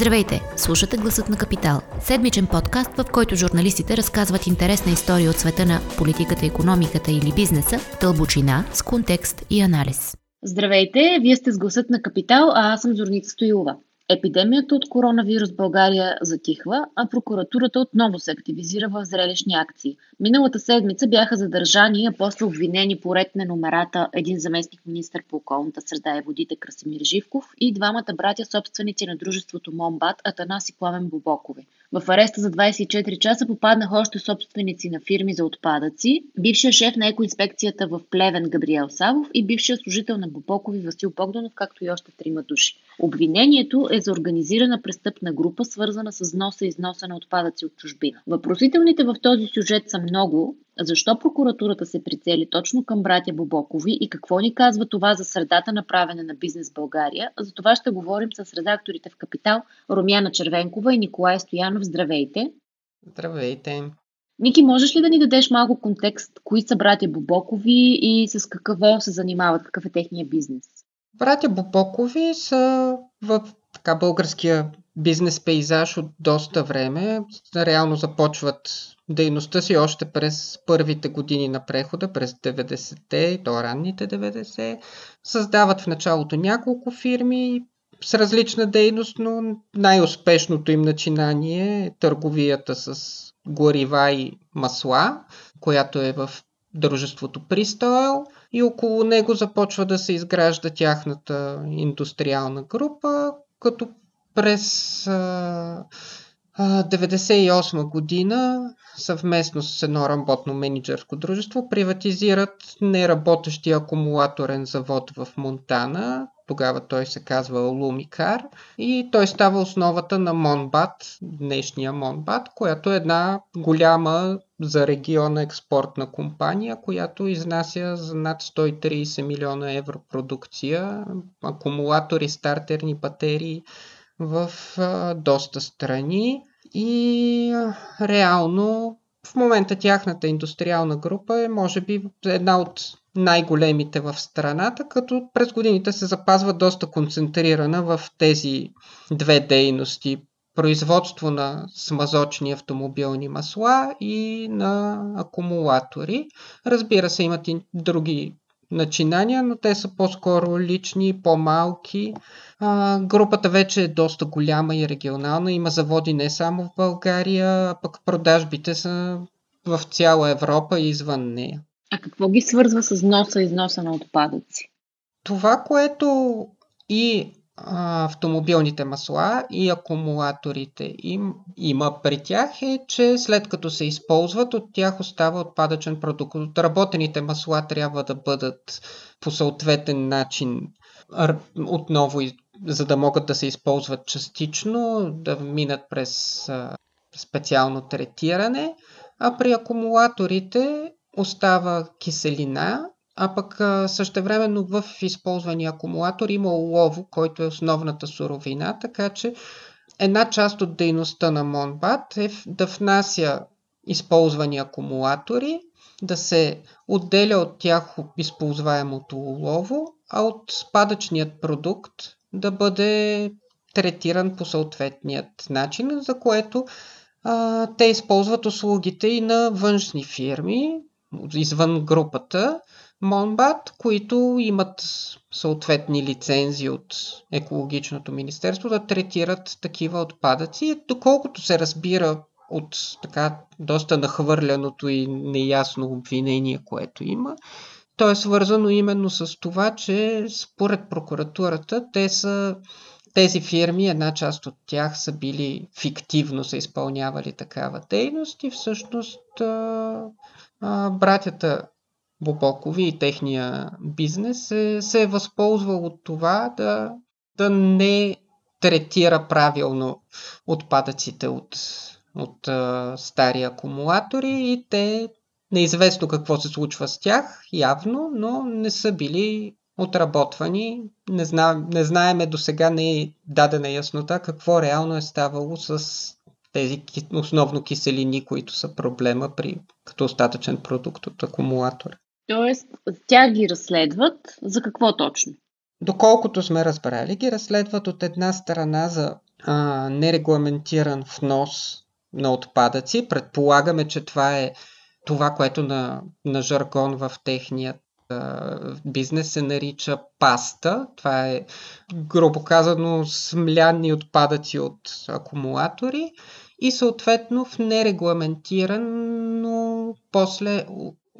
Здравейте! Слушате Гласът на Капитал. Седмичен подкаст, в който журналистите разказват интересна история от света на политиката, економиката или бизнеса, дълбочина, с контекст и анализ. Здравейте! Вие сте с Гласът на Капитал, а аз съм Зорница Стоилова. Епидемията от коронавирус в България затихва, а прокуратурата отново се активизира в зрелищни акции. Миналата седмица бяха задържани, а после обвинени по ред на номерата един заместник министр по околната среда и водите Красимир Живков и двамата братя собственици на дружеството Момбат Атанас и Пламен Бобокови. В ареста за 24 часа попаднаха още собственици на фирми за отпадъци, бившия шеф на екоинспекцията в Плевен Габриел Савов и бившия служител на Бобокови Васил Богданов, както и още трима души. Обвинението е за организирана престъпна група, свързана с вноса и износа на отпадъци от чужбина. Въпросителните в този сюжет са много. Защо прокуратурата се прицели точно към братя Бобокови и какво ни казва това за средата на правене на бизнес в България? За това ще говорим с редакторите в Капитал Румяна Червенкова и Николай Стоянов. Здравейте! Здравейте! Ники, можеш ли да ни дадеш малко контекст, кои са братя Бобокови и с какво се занимават, какъв е техния бизнес? Братя Бобокови са в така българския бизнес пейзаж от доста време. Реално започват дейността си още през първите години на прехода, през 90-те, то ранните 90 Създават в началото няколко фирми с различна дейност, но най-успешното им начинание е търговията с горива и масла, която е в дружеството Пристойл и около него започва да се изгражда тяхната индустриална група, като през а, 1998 година съвместно с едно работно менеджерско дружество приватизират неработещия акумулаторен завод в Монтана. Тогава той се казва Лумикар и той става основата на Монбат, днешния Монбат, която е една голяма за региона експортна компания, която изнася за над 130 милиона евро продукция, акумулатори, стартерни батерии в а, доста страни. И реално в момента тяхната индустриална група е може би една от най-големите в страната, като през годините се запазва доста концентрирана в тези две дейности производство на смазочни автомобилни масла и на акумулатори. Разбира се, имат и други начинания, но те са по-скоро лични, по-малки. А, групата вече е доста голяма и регионална. Има заводи не само в България, а пък продажбите са в цяла Европа и извън нея. А какво ги свързва с носа и износа на отпадъци? Това, което и автомобилните масла и акумулаторите им има при тях е, че след като се използват, от тях остава отпадъчен продукт. Отработените масла трябва да бъдат по съответен начин отново, за да могат да се използват частично, да минат през специално третиране, а при акумулаторите остава киселина а пък същевременно в използвания акумулатор има олово, който е основната суровина, така че една част от дейността на Монбат е да внася използвани акумулатори, да се отделя от тях използваемото олово, а от спадъчният продукт да бъде третиран по съответният начин, за което а, те използват услугите и на външни фирми извън групата, Монбат, които имат съответни лицензии от екологичното министерство да третират такива отпадъци. Доколкото се разбира от така доста нахвърляното и неясно обвинение, което има, то е свързано именно с това, че според прокуратурата те са тези фирми, една част от тях са били фиктивно са изпълнявали такава дейност и всъщност а, братята Бобокови и техния бизнес се, се е възползвал от това да, да не третира правилно отпадъците от, от а, стари акумулатори и те неизвестно какво се случва с тях, явно, но не са били отработвани. Не, зна, не знаеме до сега, не е дадена яснота какво реално е ставало с тези основно киселини, които са проблема при като остатъчен продукт от акумулатора. Тоест, тя ги разследват за какво точно? Доколкото сме разбрали, ги разследват от една страна за а, нерегламентиран внос на отпадъци. Предполагаме, че това е това, което на, на жаргон в техният бизнес се нарича паста. Това е, грубо казано, смляни отпадъци от акумулатори и съответно в нерегламентирано после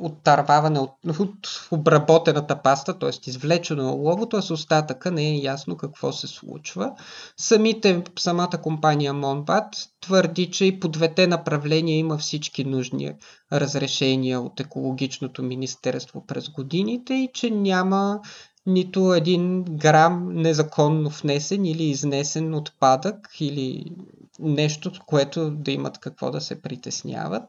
оттарваване от, от обработената паста, т.е. извлечено е оловото, а с остатъка не е ясно какво се случва. Самите, самата компания Монбат твърди, че и по двете направления има всички нужни разрешения от екологичното министерство през годините и че няма нито един грам незаконно внесен или изнесен отпадък или нещо, което да имат какво да се притесняват.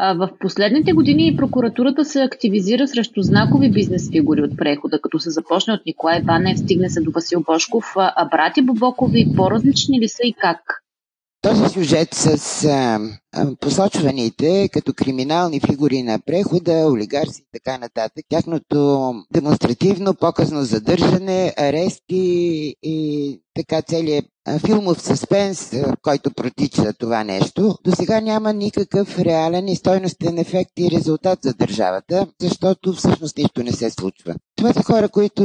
В последните години прокуратурата се активизира срещу знакови бизнес фигури от прехода, като се започне от Николай Банев, стигне се до Васил Бошков. А брати Бобокови по-различни ли са и как? Този сюжет с а, посочваните като криминални фигури на прехода, олигарси и така нататък, тяхното демонстративно показно задържане, арести и така целият филмов съспенс, който протича това нещо, до сега няма никакъв реален и стойностен ефект и резултат за държавата, защото всъщност нищо не се случва. Това са хора, които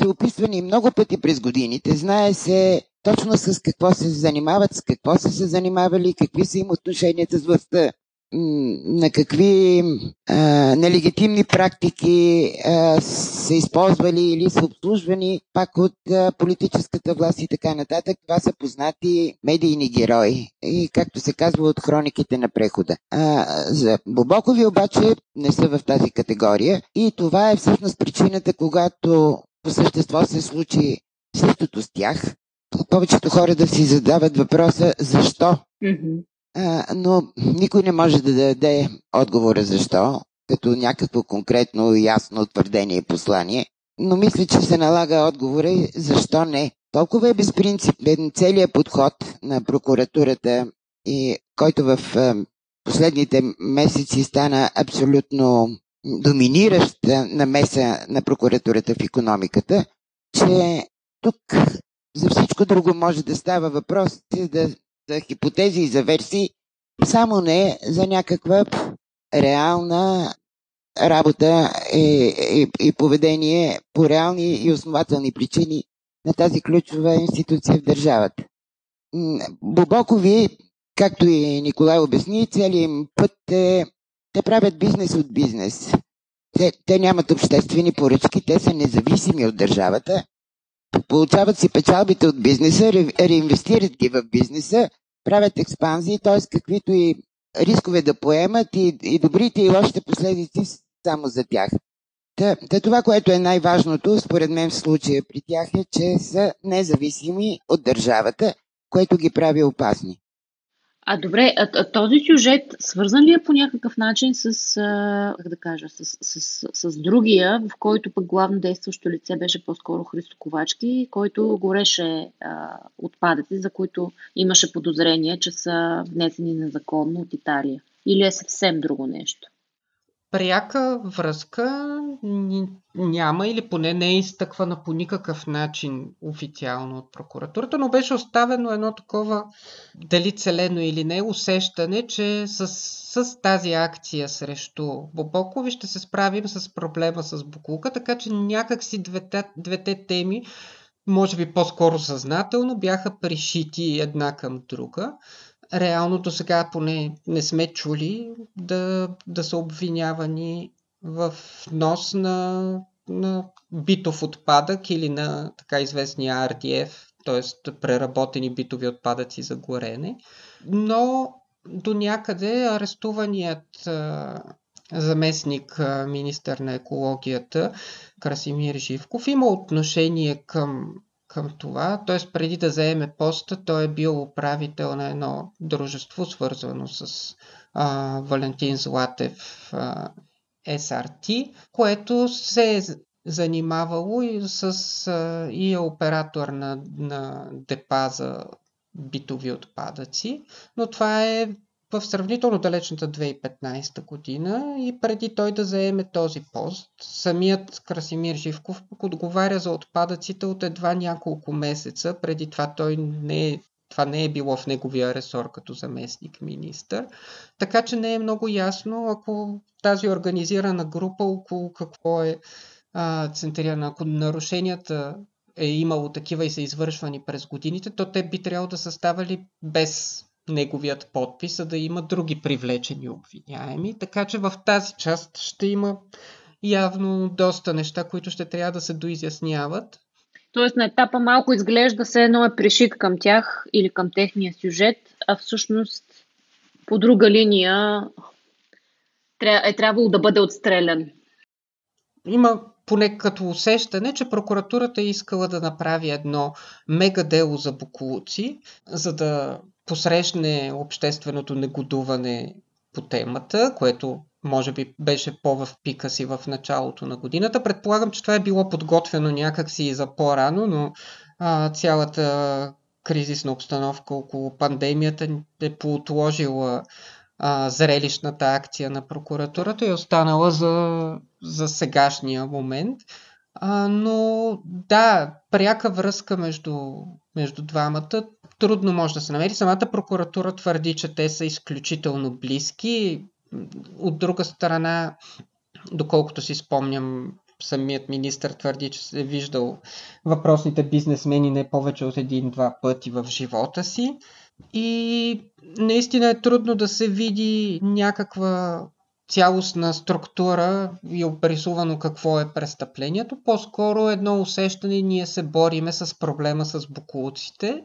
са описвани много пъти през годините. Знае се точно с какво се занимават, с какво са се занимавали, какви са им отношенията с властта, на какви а, нелегитимни практики а, са използвали или са обслужвани пак от а, политическата власт и така нататък. Това са познати медийни герои и, както се казва, от хрониките на прехода. А, за Бобокови обаче не са в тази категория и това е всъщност причината, когато по същество се случи същото с тях, повечето хора да си задават въпроса защо. Mm-hmm. А, но никой не може да даде отговора защо, като някакво конкретно ясно твърдение и послание. Но мисля, че се налага отговора защо не. Толкова е безпринципен целият подход на прокуратурата, и който в последните месеци стана абсолютно доминираща намеса на прокуратурата в економиката, че тук за всичко друго може да става въпрос да, за хипотези и за версии, само не за някаква реална работа и, и, и поведение по реални и основателни причини на тази ключова институция в държавата. Бобокови, както и Николай обясни, целият им път е те правят бизнес от бизнес. Те, те нямат обществени поръчки, те са независими от държавата получават си печалбите от бизнеса, ре, реинвестират ги в бизнеса, правят експанзии, т.е. каквито и рискове да поемат и, и добрите и лошите последици само за тях. Та, та това, което е най-важното, според мен в случая при тях е, че са независими от държавата, което ги прави опасни. А добре, а, а този сюжет свързан ли е по някакъв начин с, а, как да кажа, с, с, с, с другия, в който пък главно действащо лице беше по-скоро Христо Ковачки, който гореше а, отпадъци, за които имаше подозрение, че са внесени незаконно от Италия? Или е съвсем друго нещо? Пряка връзка няма или поне не е изтъквана по никакъв начин официално от прокуратурата, но беше оставено едно такова, дали целено или не, усещане, че с, с тази акция срещу Бобокови ще се справим с проблема с Буклука, така че някакси двете, двете теми може би по-скоро съзнателно, бяха пришити една към друга реално до сега поне не сме чули да, да са обвинявани в нос на, на битов отпадък или на така известния RDF, т.е. преработени битови отпадъци за горене. Но до някъде арестуваният заместник министър на екологията Красимир Живков има отношение към към това. Т.е. преди да заеме поста, той е бил управител на едно дружество, свързано с а, Валентин Златев а, SRT, което се е занимавало и, с, а, и е оператор на, на депа за битови отпадъци, но това е в сравнително далечната 2015 година и преди той да заеме този пост, самият Красимир Живков отговаря за отпадъците от едва няколко месеца. Преди това той не е това не е било в неговия ресор като заместник министър. Така че не е много ясно, ако тази организирана група около какво е а, центрирана, ако нарушенията е имало такива и са извършвани през годините, то те би трябвало да са ставали без неговият подпис, а да има други привлечени обвиняеми. Така че в тази част ще има явно доста неща, които ще трябва да се доизясняват. Тоест на етапа малко изглежда се едно е пришит към тях или към техния сюжет, а всъщност по друга линия е трябвало да бъде отстрелян. Има поне като усещане, че прокуратурата е искала да направи едно мега дело за буклуци, за да посрещне общественото негодуване по темата, което може би беше по-в пика си в началото на годината. Предполагам, че това е било подготвено някакси за по-рано, но а, цялата кризисна обстановка около пандемията е поотложила а, зрелищната акция на прокуратурата и е останала за, за сегашния момент. А, но да, пряка връзка между, между двамата трудно може да се намери. Самата прокуратура твърди, че те са изключително близки. От друга страна, доколкото си спомням, самият министр твърди, че се е виждал въпросните бизнесмени не повече от един-два пъти в живота си. И наистина е трудно да се види някаква цялостна структура и обрисувано какво е престъплението. По-скоро едно усещане ние се бориме с проблема с буклуците.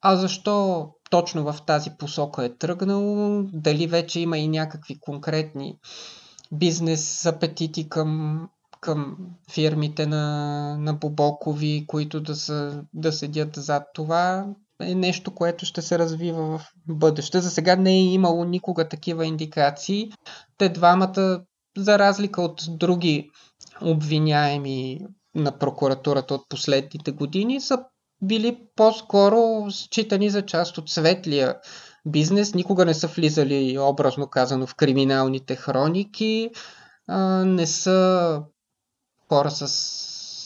А защо точно в тази посока е тръгнало? Дали вече има и някакви конкретни бизнес апетити към, към фирмите на, на Бобокови, които да, са, да седят зад това? е нещо, което ще се развива в бъдеще. За сега не е имало никога такива индикации. Те двамата, за разлика от други обвиняеми на прокуратурата от последните години, са били по-скоро считани за част от светлия бизнес. Никога не са влизали, образно казано, в криминалните хроники. Не са хора с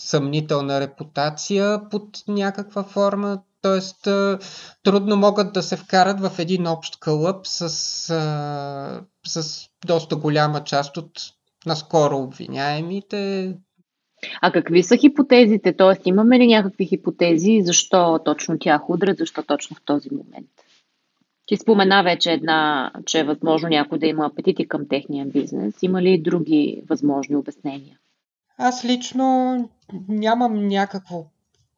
съмнителна репутация под някаква форма. Тоест, трудно могат да се вкарат в един общ кълъп с, с доста голяма част от наскоро обвиняемите. А какви са хипотезите? Тоест, имаме ли някакви хипотези, защо точно тях удрят, защо точно в този момент? Ти спомена вече една, че е възможно някой да има апетити към техния бизнес. Има ли други възможни обяснения? Аз лично нямам някакво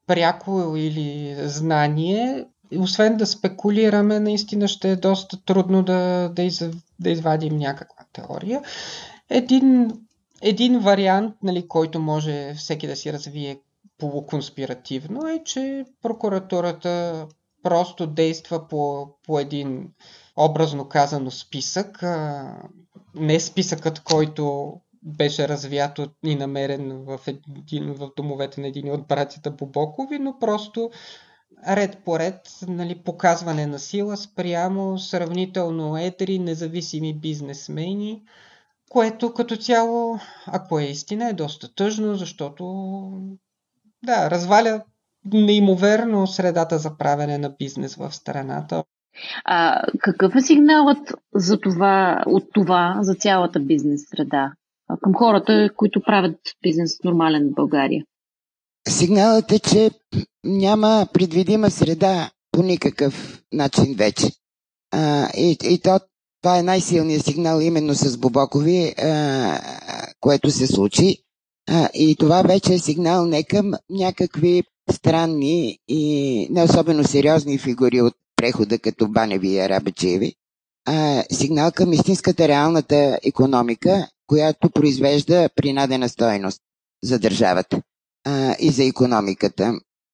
пряко или знание. Освен да спекулираме, наистина ще е доста трудно да, да, из, да извадим някаква теория. Един, един вариант, нали, който може всеки да си развие полуконспиративно е, че прокуратурата просто действа по, по един образно казано списък, а, не списъкът, който беше развят и намерен в, един, в домовете на един от братята Бобокови, но просто ред по ред нали, показване на сила спрямо сравнително едри, независими бизнесмени, което като цяло, ако е истина, е доста тъжно, защото да, разваля неимоверно средата за правене на бизнес в страната. А, какъв е сигналът за това, от това за цялата бизнес среда? към хората, които правят бизнес нормален в България? Сигналът е, че няма предвидима среда по никакъв начин вече. А, и, и то, това е най-силният сигнал именно с Бобокови, а, което се случи. А, и това вече е сигнал не към някакви странни и не особено сериозни фигури от прехода, като Баневи и Арабачеви, а сигнал към истинската реалната економика която произвежда принадена стойност за държавата а, и за економиката.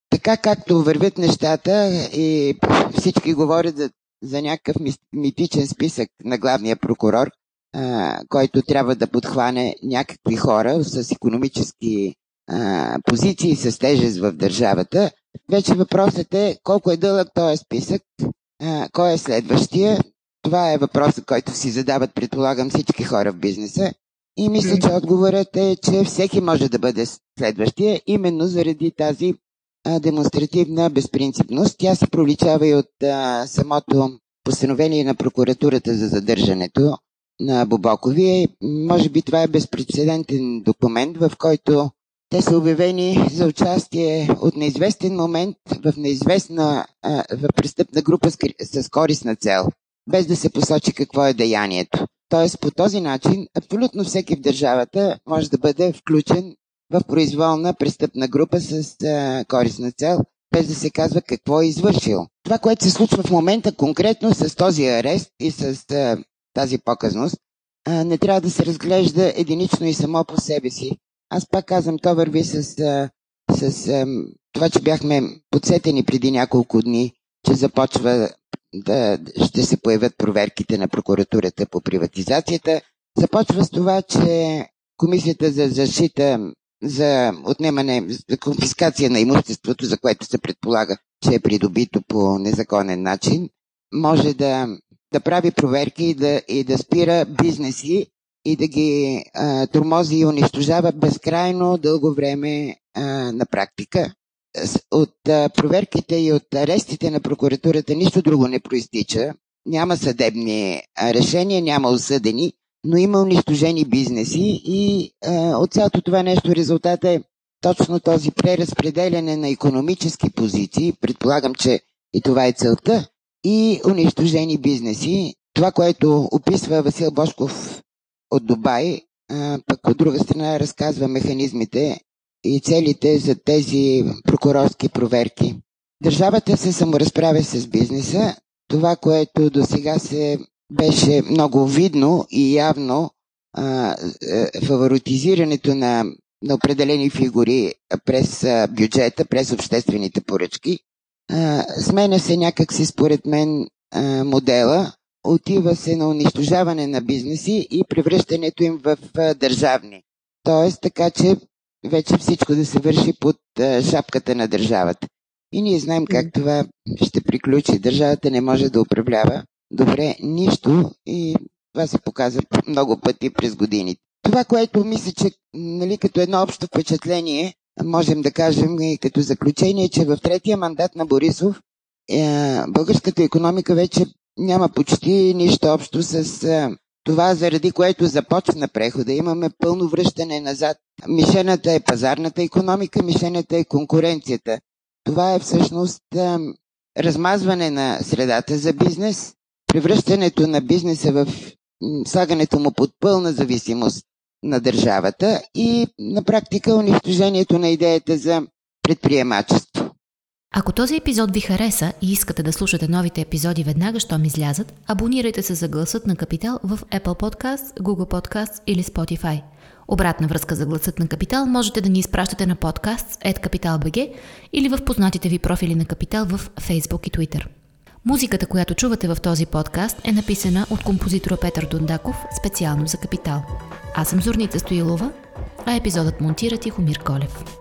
Така както вървят нещата и всички говорят за, за някакъв митичен списък на главния прокурор, а, който трябва да подхване някакви хора с економически а, позиции, с тежест в държавата. Вече въпросът е колко е дълъг този списък, а, кой е следващия. Това е въпросът, който си задават, предполагам, всички хора в бизнеса. И мисля, че отговорът е, че всеки може да бъде следващия, именно заради тази демонстративна безпринципност. Тя се проличава и от а, самото постановение на прокуратурата за задържането на Бобокови. Може би това е безпредседентен документ, в който те са обявени за участие от неизвестен момент в неизвестна в престъпна група с, с корисна цел, без да се посочи какво е деянието. Тоест по този начин абсолютно всеки в държавата може да бъде включен в произволна престъпна група с а, корисна цел, без да се казва какво е извършил. Това, което се случва в момента конкретно с този арест и с а, тази показност, а, не трябва да се разглежда единично и само по себе си. Аз пак казвам, то върви с, а, с а, това, че бяхме подсетени преди няколко дни, че започва да ще се появят проверките на прокуратурата по приватизацията. Започва с това, че Комисията за защита за отнемане, за конфискация на имуществото, за което се предполага, че е придобито по незаконен начин, може да, да прави проверки и да, и да спира бизнеси и да ги а, тормози и унищожава безкрайно дълго време а, на практика. От а, проверките и от арестите на прокуратурата нищо друго не проистича. Няма съдебни решения, няма осъдени но има унищожени бизнеси и а, от цялото това нещо резултата е точно този преразпределяне на економически позиции, предполагам, че и това е целта, и унищожени бизнеси. Това, което описва Васил Бошков от Дубай, а, пък от друга страна разказва механизмите и целите за тези прокурорски проверки. Държавата се саморазправя с бизнеса. Това, което до сега се беше много видно и явно а, е, фаворитизирането на, на определени фигури през бюджета, през обществените поръчки. А, сменя се някакси, според мен, а, модела, отива се на унищожаване на бизнеси и превръщането им в а, държавни. Тоест, така че вече всичко да се върши под а, шапката на държавата. И ние знаем как това ще приключи. Държавата не може да управлява добре нищо и това се показва много пъти през годините. Това, което мисля, че нали, като едно общо впечатление, можем да кажем и като заключение, че в третия мандат на Борисов е, българската економика вече няма почти нищо общо с е, това, заради което започна прехода. Имаме пълно връщане назад. Мишената е пазарната економика, мишената е конкуренцията. Това е всъщност е, размазване на средата за бизнес, превръщането на бизнеса в слагането му под пълна зависимост на държавата и на практика унищожението на идеята за предприемачество. Ако този епизод ви хареса и искате да слушате новите епизоди веднага, щом излязат, абонирайте се за гласът на Капитал в Apple Podcast, Google Podcast или Spotify. Обратна връзка за гласът на Капитал можете да ни изпращате на подкаст at или в познатите ви профили на Капитал в Facebook и Twitter. Музиката, която чувате в този подкаст е написана от композитора Петър Дундаков специално за Капитал. Аз съм Зорница Стоилова, а епизодът монтира Тихомир Колев.